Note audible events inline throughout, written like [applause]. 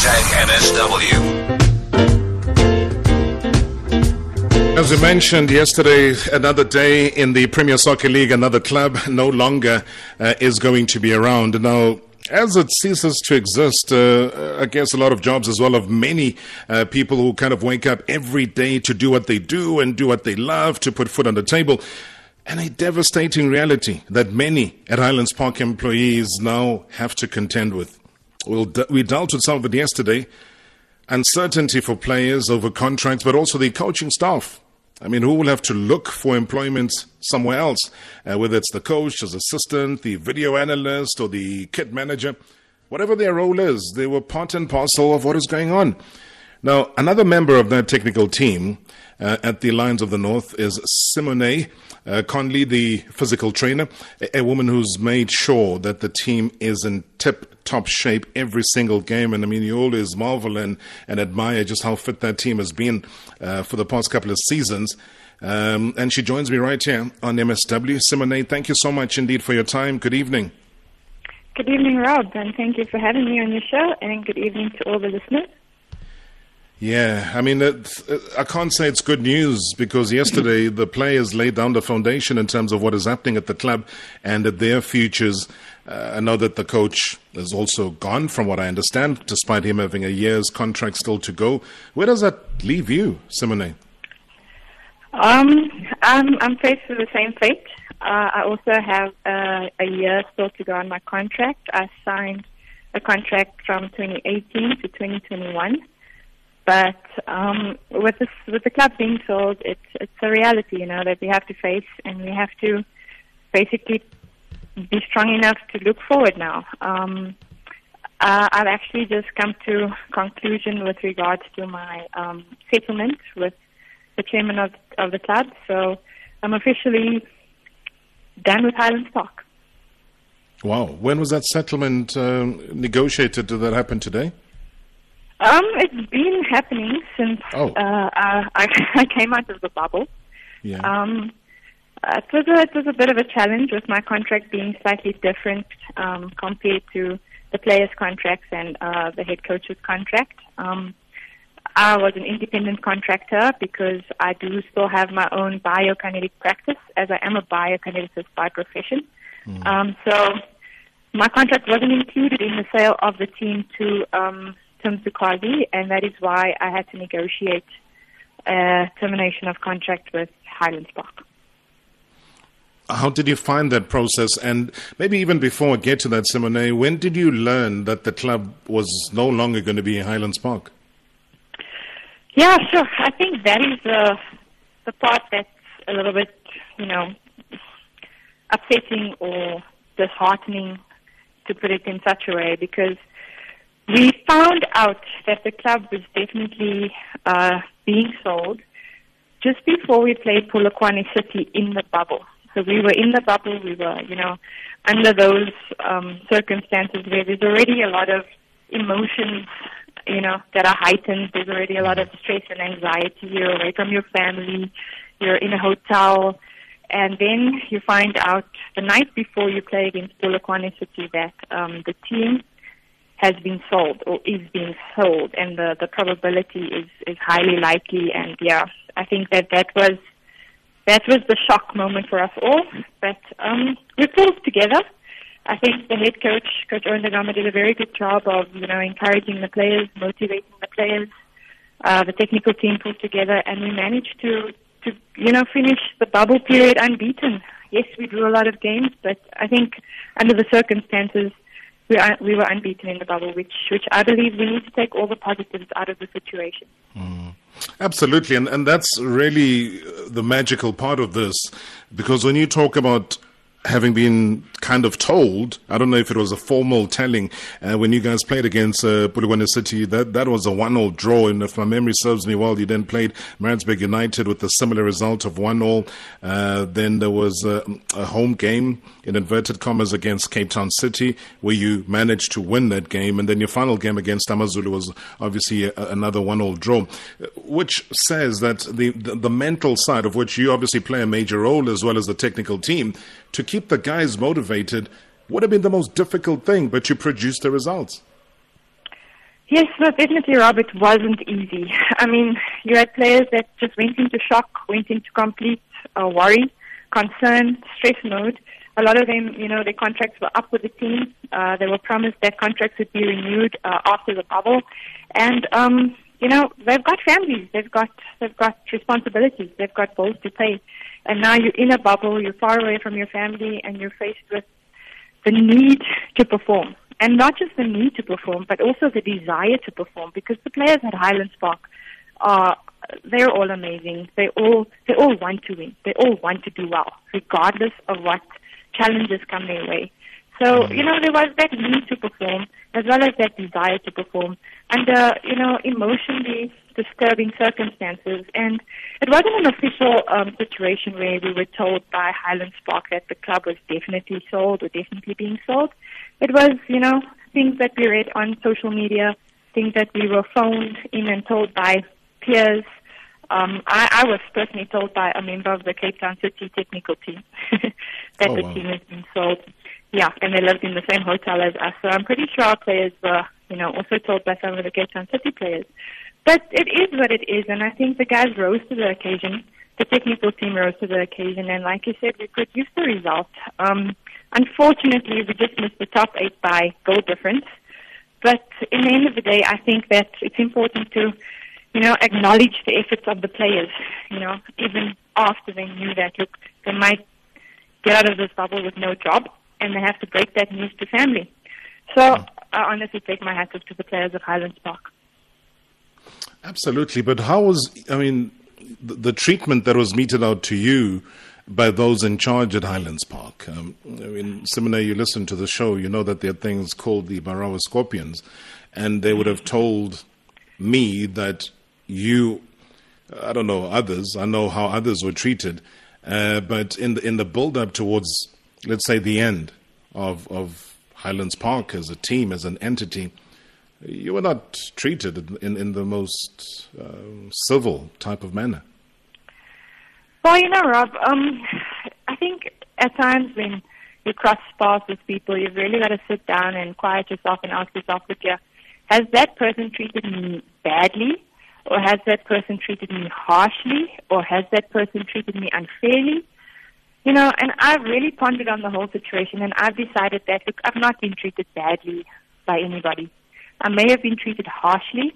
Hashtag MSW. As we mentioned yesterday, another day in the Premier Soccer League, another club no longer uh, is going to be around. Now, as it ceases to exist, uh, I guess a lot of jobs as well of many uh, people who kind of wake up every day to do what they do and do what they love to put food on the table. And a devastating reality that many at Highlands Park employees now have to contend with. We'll, we dealt with some of it yesterday. Uncertainty for players over contracts, but also the coaching staff. I mean, who will have to look for employment somewhere else, uh, whether it's the coach, his assistant, the video analyst, or the kit manager, whatever their role is, they were part and parcel of what is going on. Now, another member of that technical team uh, at the Lions of the North is Simone uh, Conley, the physical trainer, a, a, woman who's made sure that the team is in tip top shape every single game. And I mean, you always marvel and, and admire just how fit that team has been uh, for the past couple of seasons. Um, and she joins me right here on MSW. Simone, thank you so much indeed for your time. Good evening. Good evening, Rob, and thank you for having me on your show, and good evening to all the listeners. Yeah, I mean, I can't say it's good news because yesterday the players laid down the foundation in terms of what is happening at the club and at their futures. Uh, I know that the coach is also gone, from what I understand, despite him having a year's contract still to go. Where does that leave you, Simone? Um, I'm, I'm faced with the same fate. Uh, I also have uh, a year still to go on my contract. I signed a contract from 2018 to 2021. But um, with this, with the club being sold, it's it's a reality, you know, that we have to face, and we have to basically be strong enough to look forward now. Um, uh, I've actually just come to conclusion with regards to my um, settlement with the chairman of of the club, so I'm officially done with Highland Park. Wow! When was that settlement um, negotiated? Did that happen today? Um, it's been happening since oh. uh, I, [laughs] I came out of the bubble. Yeah. Um, it was a it was a bit of a challenge with my contract being slightly different um, compared to the players' contracts and uh, the head coach's contract. Um, I was an independent contractor because I do still have my own biokinetic practice, as I am a biokineticist by profession. Mm. Um, so my contract wasn't included in the sale of the team to um, Tim Sukazi, and that is why I had to negotiate a termination of contract with Highlands Park. How did you find that process? And maybe even before I get to that, Simone, when did you learn that the club was no longer going to be in Highlands Park? Yeah, sure. I think that is the the part that's a little bit, you know, upsetting or disheartening, to put it in such a way, because we found out that the club was definitely uh, being sold just before we played Polokwane City in the bubble. So we were in the bubble. We were, you know, under those um, circumstances where there's already a lot of emotions, you know, that are heightened. There's already a lot of stress and anxiety. You're away from your family. You're in a hotel. And then you find out the night before you play against Polokwane City that um, the team has been sold or is being sold, and the the probability is is highly likely. And yeah, I think that that was that was the shock moment for us all. But um, we pulled together. I think the head coach, Coach Owen did a very good job of you know encouraging the players, motivating the players. Uh, the technical team pulled together, and we managed to to you know finish the bubble period unbeaten. Yes, we drew a lot of games, but I think under the circumstances we, are, we were unbeaten in the bubble, which, which I believe we need to take all the positives out of the situation. Mm. Absolutely, and, and that's really the magical part of this, because when you talk about having been kind of told, I don't know if it was a formal telling, uh, when you guys played against uh, City, that, that was a one-all draw. And if my memory serves me well, you then played Maritzburg United with a similar result of one-all. Uh, then there was a, a, home game, in inverted commas, against Cape Town City, where you managed to win that game. And then your final game against Amazulu was obviously a, another one-all draw, which says that the, the, the mental side of which you obviously play a major role as well as the technical team to keep the guys motivated would have been the most difficult thing, but you produced the results. Yes, no, definitely, Rob. It wasn't easy. I mean, you had players that just went into shock, went into complete uh, worry, concern, stress mode. A lot of them, you know, their contracts were up with the team. Uh, they were promised that contracts would be renewed uh, after the bubble, and um, you know, they've got families, they've got they've got responsibilities, they've got bills to pay, and now you're in a bubble, you're far away from your family, and you're faced with the need to perform and not just the need to perform, but also the desire to perform. Because the players at Highlands Park are they're all amazing. They all they all want to win. They all want to do well, regardless of what challenges come their way. So you know there was that need to perform as well as that desire to perform under you know emotionally disturbing circumstances. And it wasn't an official um, situation where we were told by Highlands Park that the club was definitely sold or definitely being sold. It was, you know, things that we read on social media, things that we were phoned in and told by peers. Um, I, I was personally told by a member of the Cape Town City technical team [laughs] that Oh, the wow. team has been sold. Yeah, and they lived in the same hotel as us. So I'm pretty sure our players were, you know, also told by some of the Cape Town City players. But it is what it is, and I think the guys rose to the occasion. The technical team rose to the occasion, and like you said, we produced the result. Um, unfortunately, we just missed the top eight by goal difference. But in the end of the day, I think that it's important to, you know, acknowledge the efforts of the players. You know, even after they knew that, look, they might get out of this bubble with no job, and they have to break that news to family. So I honestly take my hat off to the players of Highlands Park. Absolutely, but how was I mean the, the treatment that was meted out to you by those in charge at Highlands Park? Um, I mean, Simone, you listen to the show, you know that there are things called the Marawa Scorpions, and they would have told me that you, I don't know others, I know how others were treated, uh, but in the in the build up towards, let's say, the end of of Highlands Park as a team, as an entity you were not treated in, in the most um, civil type of manner. Well, you know, Rob, um, I think at times when you cross paths with people, you've really got to sit down and quiet yourself and ask yourself, here, has that person treated me badly? Or has that person treated me harshly? Or has that person treated me unfairly? You know, and I've really pondered on the whole situation and I've decided that, look, I've not been treated badly by anybody. I may have been treated harshly,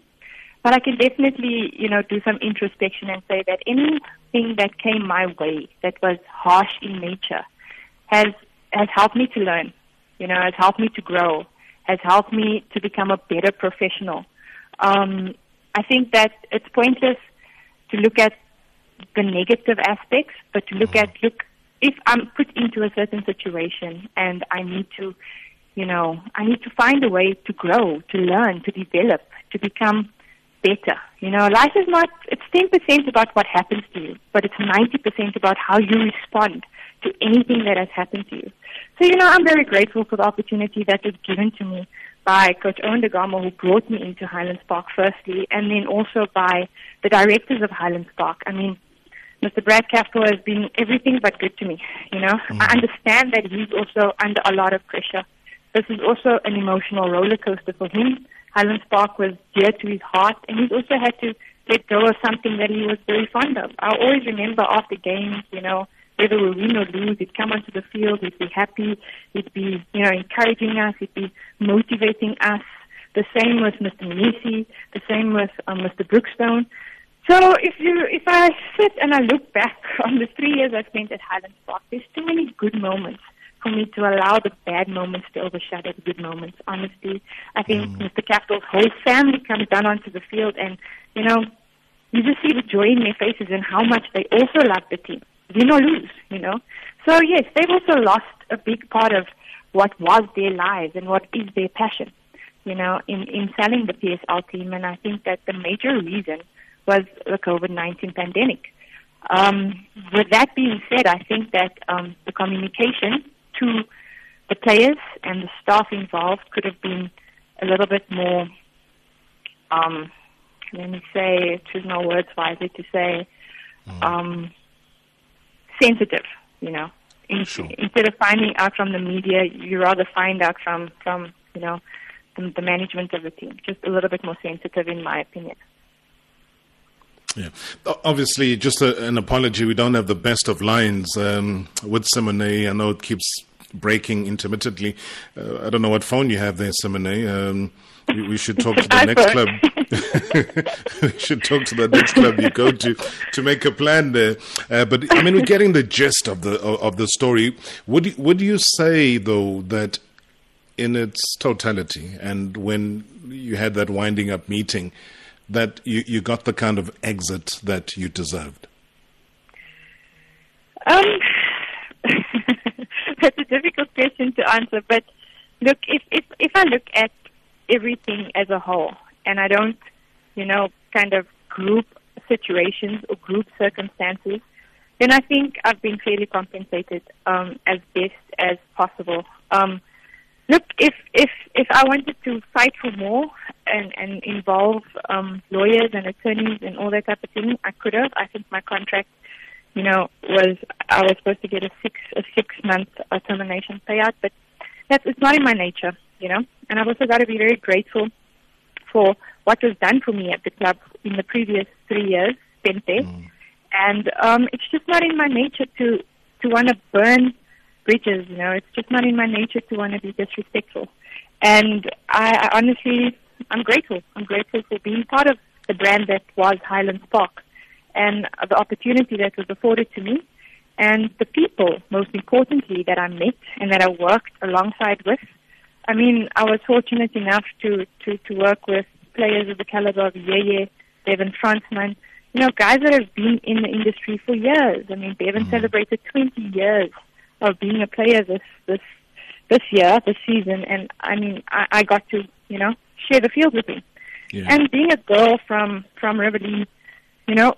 but I can definitely, you know, do some introspection and say that anything that came my way that was harsh in nature has has helped me to learn, you know, has helped me to grow, has helped me to become a better professional. Um, I think that it's pointless to look at the negative aspects, but to look mm-hmm. at look if I'm put into a certain situation and I need to you know, I need to find a way to grow, to learn, to develop, to become better. You know, life is not, it's 10% about what happens to you, but it's 90% about how you respond to anything that has happened to you. So, you know, I'm very grateful for the opportunity that was given to me by Coach Owen Da Gama, who brought me into Highlands Park firstly, and then also by the directors of Highlands Park. I mean, Mr. Brad Kaftel has been everything but good to me. You know, mm-hmm. I understand that he's also under a lot of pressure. This is also an emotional roller coaster for him. Highlands Park was dear to his heart, and he's also had to let go of something that he was very fond of. I always remember after games, you know, whether we win or lose, he'd come onto the field, he'd be happy, he'd be, you know, encouraging us, he'd be motivating us. The same with Mr. Nisi, the same with um, Mr. Brookstone. So if you, if I sit and I look back [laughs] on the three years I spent at Highlands Park, there's too many good moments for me to allow the bad moments to overshadow the good moments. Honestly, I think Mr. Kaftel's whole family comes down onto the field, and you know, you just see the joy in their faces and how much they also love the team, win or lose. You know, so yes, they've also lost a big part of what was their lives and what is their passion. You know, in in selling the PSL team, and I think that the major reason was the COVID nineteen pandemic. Um, with that being said, I think that um, the communication to the players and the staff involved could have been a little bit more, um, let me say, choose my words wisely to say, um, sensitive, you know. In, Sure. Instead of finding out from the media, you rather find out from, from you know, the, the management of the team. Just a little bit more sensitive, in my opinion. Yeah. Obviously, just a, an apology. We don't have the best of lines um, with Simone. I know it keeps breaking intermittently. Uh, I don't know what phone you have there, Simone. Um, we, we, should talk to the next club. [laughs] we should talk to the next club you go to to make a plan there. Uh, but I mean, we're getting the gist of the of the story. Would you, would you say though that in its totality, and when you had that winding up meeting, that you, you got the kind of exit that you deserved? Um, [laughs] that's a difficult question to answer. But look, if if if I look at everything as a whole, and I don't, you know, kind of group situations or group circumstances, then I think I've been fairly compensated um, as best as possible. Um, look, if if if I wanted to fight for more and and involve um, lawyers and attorneys and all that type of thing, I could have. I think my contract, you know, was I was supposed to get a six a six month uh, termination payout, but that's it's not in my nature you know. And I've also got to be very grateful for what was done for me at the club in the previous three years spent there. Mm. And um, it's just not in my nature to to want to burn bridges. You know, it's just not in my nature to want to be disrespectful. And I, I honestly, I'm grateful. I'm grateful for being part of the brand that was Highlands Park, and the opportunity that was afforded to me, and the people, most importantly, that I met and that I worked alongside with I mean, I was fortunate enough to, to, to work with players of the caliber of Yeye, Bevan Fransman, you know, guys that have been in the industry for years. I mean, Bevan mm. celebrated 20 years of being a player this, this, this year, this season, and I mean, I, I got to, you know, share the field with him. Yeah. And being a girl from, from Riverlea, you know,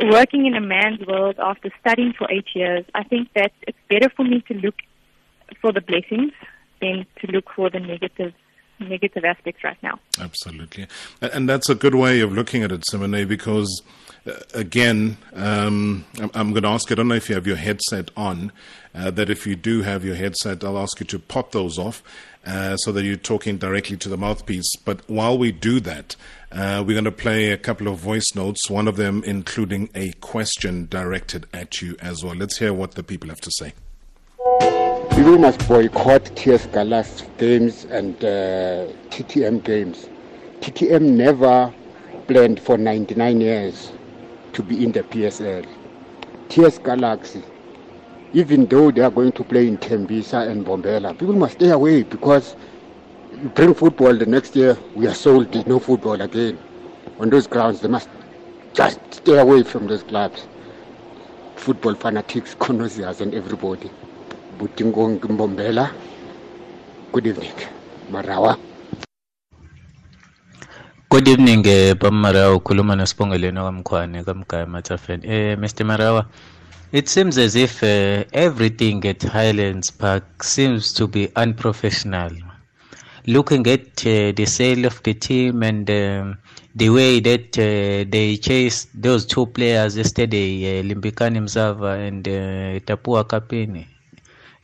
working in a man's world after studying for eight years, I think that it's better for me to look for the blessings than to look for the negative negative aspects right now. Absolutely, and that's a good way of looking at it, Simone, because. Uh, again, um, I'm, going to ask. I don't know if you have your headset on. Uh, that if you do have your headset, I'll ask you to pop those off uh, so that you're talking directly to the mouthpiece. But while we do that, uh, we're going to play a couple of voice notes. One of them including a question directed at you as well. Let's hear what the people have to say. We must boycott TS Gala's games and uh, TTM games. TTM never planned for 99 years to be in the PSL. TS Galaxy, even though they are going to play in Tembisa and Mbombela, people must stay away because you bring football the next year, we are sold, no football again. On those grounds, they must just stay away from those clubs. Football fanatics, [laughs] connoisseurs, and everybody. Butingong Mbombela. Good evening, Marawa. Good evening, eh, Marawa. Ukhuluma nosibongeleni kamkhwane kamgaya Matafeni. Eh, Mr. Marawa, it seems as if uh, everything at Highlands Park seems to be unprofessional. Looking at uh, the sale of the team and um, the way that uh, they chased those two players yesterday, uh, Limbikani Mzava and uh, Tapua Kapini,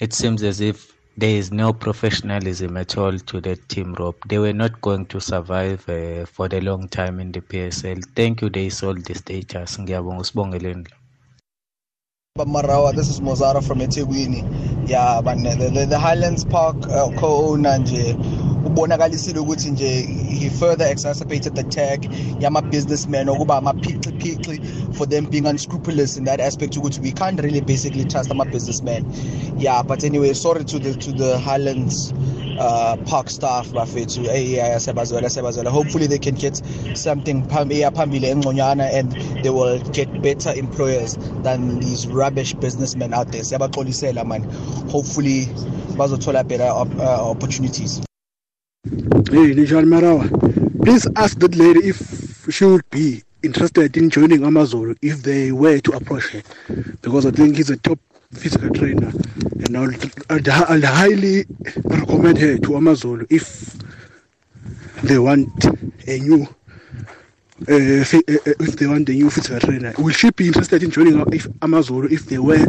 it seems as if there is no professionalism at all to that team, Rob. They were not going to survive uh, for the long time in the PSL. Thank you, they sold the status. Marawa, this is Mozara from eThekwini. Yeah, but the, the, the Highlands Park uh, co-owner ubonakalisile ukuthi nje he further exacerbated the tag yama-businessmen okuba amaphixi-phixi for them being unscrupulous in that aspect ukuthi we can't really basically trust ama-businessmen. Yeah but anyway sorry to the to the highlands uh, park staff bafethu. Hey siyabazwela hopefully they can get something phambili engconyana and they will get better employers than these rubbish businessmen out there. Siyabaxolisela man. Hopefully bazothola better uh, opportunities Hey, Nishan Marawa, please ask that lady if she would be interested in joining Amazulu if they were to approach her, because I think he's a top physical trainer, and I'll, I'll, I'll highly recommend her to Amazulu if they want a new. Uh, if they want a new physical trainer, will she be interested in joining if Amazulu if they were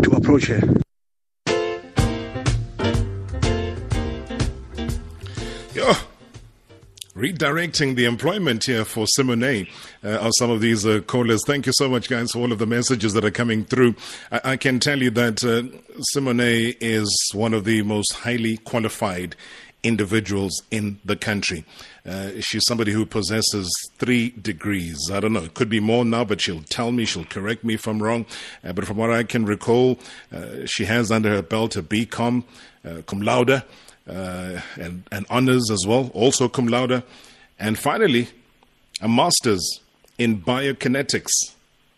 to approach her? Redirecting the employment here for Simone uh, are some of these uh, callers. Thank you so much, guys, for all of the messages that are coming through. I, I can tell you that uh, Simone is one of the most highly qualified individuals in the country. Uh, she's somebody who possesses three degrees. I don't know, it could be more now, but she'll tell me, she'll correct me if I'm wrong. Uh, but from what I can recall, uh, she has under her belt a BCom, uh, cum laude, and, and honors as well, also cum laude. And finally, a master's in biokinetics,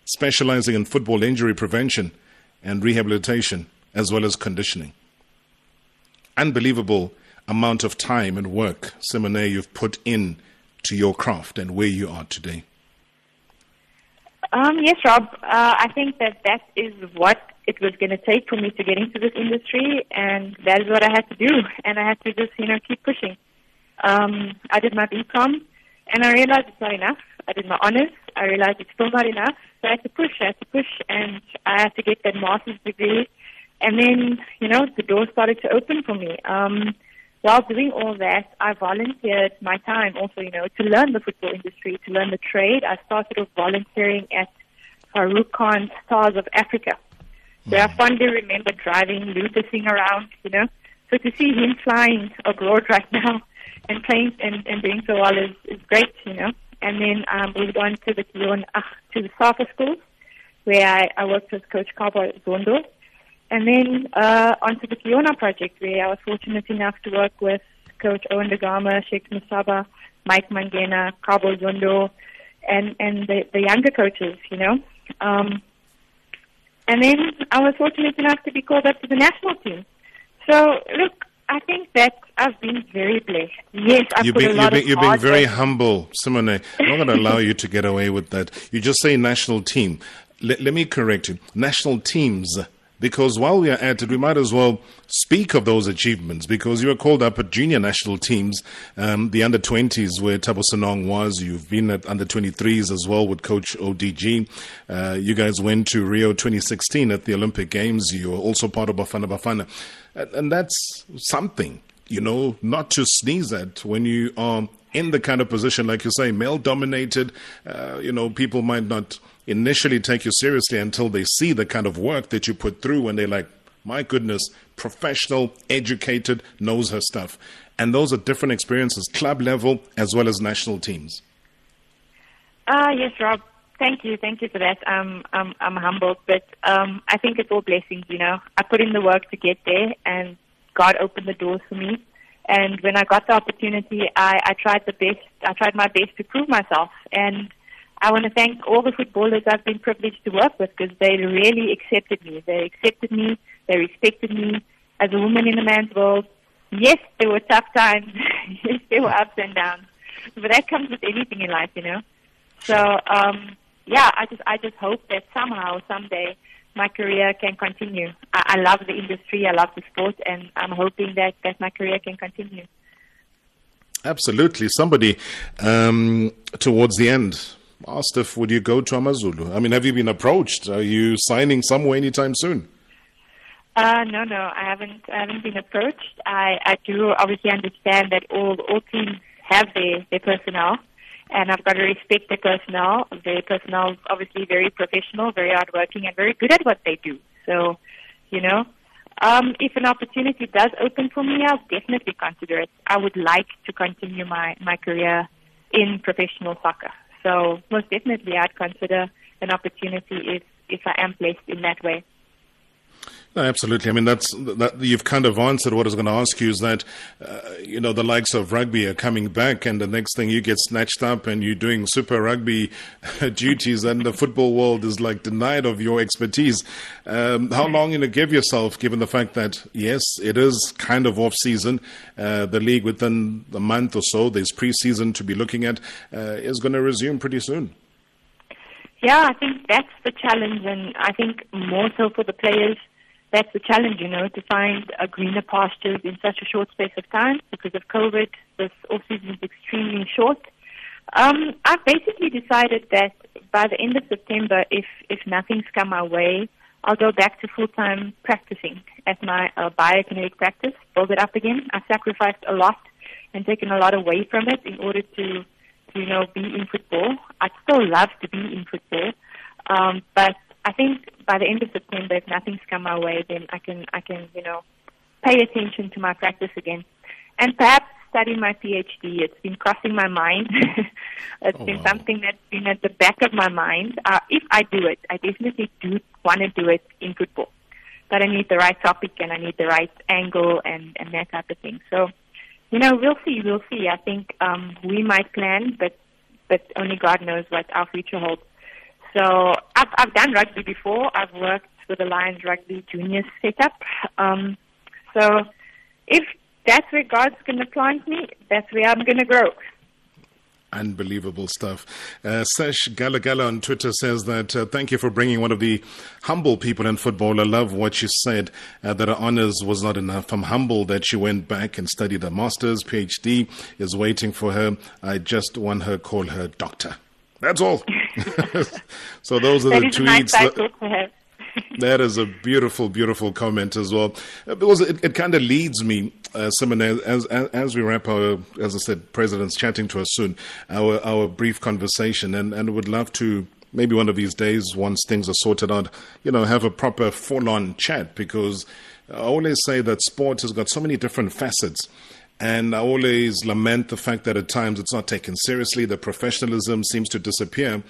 specializing in football injury prevention and rehabilitation, as well as conditioning. Unbelievable amount of time and work, Simone, you've put in to your craft and where you are today? Um, yes, Rob. Uh, I think that that is what it was going to take for me to get into this industry, and that is what I had to do. And I had to just, you know, keep pushing. Um, I did my BCom, and I realized it's not enough. I did my honors. I realized it's still not enough. So I had to push. I had to push, and I had to get that master's degree. And then, you know, the doors started to open for me. Um, while doing all that, I volunteered my time also, you know, to learn the football industry, to learn the trade. I started off volunteering at Khan's Stars of Africa. So I fondly remember driving Luther Singh around, you know. So to see him flying abroad right [laughs] now and playing and, and doing so well is, is great, you know. And then um, moved on to the uh, to the soccer schools, where I, I worked with Coach Kabo Zondo and then uh, onto the Kiona project, where I was fortunate enough to work with Coach Owen Dagama, Shakes Mashaba, Mike Mangena, Cabo Zondo, and, and the, the younger coaches, you know. Um, and then I was fortunate enough to be called up to the national team. So, look, I think that I've been very blessed. Yes, I've you've put been, a lot you've been, you've been very work. humble, Simone. I'm not going [laughs] to allow you to get away with that. You just say national team. Let, let me correct you. National teams because while we are at it, we might as well speak of those achievements because you were called up at junior national teams, um, the under 20s where Thabo Senong was. You've been at under 23s as well with Coach ODG. Uh, you guys went to Rio 2016 at the Olympic Games. You were also part of Bafana Bafana. And, and that's something, you know, not to sneeze at when you are in the kind of position, like you say, male dominated. Uh, you know, people might not initially take you seriously until they see the kind of work that you put through and they're like, my goodness, professional, educated, knows her stuff. And those are different experiences, club level as well as national teams. Ah, yes, Rob. Thank you, thank you for that. Um, I'm, I'm humbled, but um, I think it's all blessings. You know, I put in the work to get there, and God opened the doors for me. And when I got the opportunity, I, I tried the best. I tried my best to prove myself, and I want to thank all the footballers I've been privileged to work with because they really accepted me. They accepted me. They respected me as a woman in a man's world. Yes, there were tough times. [laughs] yes, there were ups and downs. But that comes with anything in life, you know. So, um, yeah, I just, I just hope that somehow, someday, my career can continue. I, I love the industry. I love the sport, and I'm hoping that, that my career can continue. Absolutely. Somebody um, towards the end asked if would you go to Amazulu. I mean, have you been approached? Are you signing somewhere anytime soon? Uh, no, no, I haven't. I haven't been approached. I, I do obviously understand that all all teams have their their personnel, and I've got to respect their personnel. Their personnel is obviously very professional, very hardworking, and very good at what they do. So, you know, um, if an opportunity does open for me, I'll definitely consider it. I would like to continue my my career in professional soccer. So most definitely, I'd consider an opportunity if if I am placed in that way. No, absolutely. I mean, that's that. You've kind of answered what I was going to ask you. Is that uh, you know the likes of rugby are coming back, and the next thing you get snatched up, and you're doing Super Rugby [laughs] duties, and the football world is like denied of your expertise. Um, how long are you know give yourself, given the fact that yes, it is kind of off season. Uh, the league within a month or so, there's preseason to be looking at, uh, is going to resume pretty soon. Yeah, I think that's the challenge, and I think more so for the players that's the challenge, you know, to find a greener pastures in such a short space of time because of COVID. This off season is extremely short. Um, I've basically decided that by the end of September, if if nothing's come my way, I'll go back to full time practicing at my uh, biokinetic practice, build it up again. I sacrificed a lot and taken a lot away from it in order to, you know, be in football. I'd still love to be in football, um, but I think by the end of September, if nothing's come my way, then I can, I can, you know, pay attention to my practice again, and perhaps study my PhD. It's been crossing my mind. [laughs] it's Oh, been wow. something that's been at the back of my mind. Uh, if I do it, I definitely do want to do it in football. But I need the right topic and I need the right angle and, and that type of thing. So, you know, we'll see, we'll see. I think um, we might plan, but but only God knows what our future holds. So I've I've done rugby before. I've worked with the Lions Rugby Juniors setup. Um, so if that's where God's going to plant me, that's where I'm going to grow. Unbelievable stuff. Uh, Sesh Galagala on Twitter says that uh, thank you for bringing one of the humble people in football. I love what you said uh, that her honors was not enough. I'm humbled that she went back and studied a master's. PhD is waiting for her. I just want her call her doctor. That's all. [laughs] so those are That the nice tweets. have. [laughs] That is a beautiful, beautiful comment as well. Uh, Because it, it kind of leads me, uh, Simon, as, as as we wrap our, as I said, President's chatting to us soon, our our brief conversation, and and would love to maybe one of these days, once things are sorted out, you know, have a proper full-on chat because I always say that sport has got so many different facets. And I always lament the fact that at times it's not taken seriously. The professionalism seems to disappear.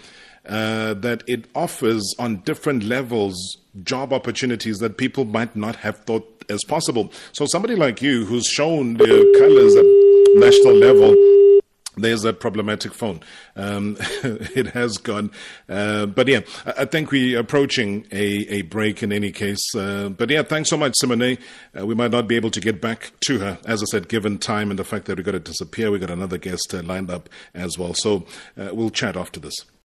Uh, that it offers on different levels job opportunities that people might not have thought as possible. So somebody like you who's shown the colors at national level there's that problematic phone. Um, [laughs] it has gone. Uh, but yeah, I, think we're approaching a, a break in any case. Uh, but yeah, thanks so much, Simone. Uh, we might not be able to get back to her, as I said, given time and the fact that we've got to disappear. We've got another guest uh, lined up as well. So uh, we'll chat after this.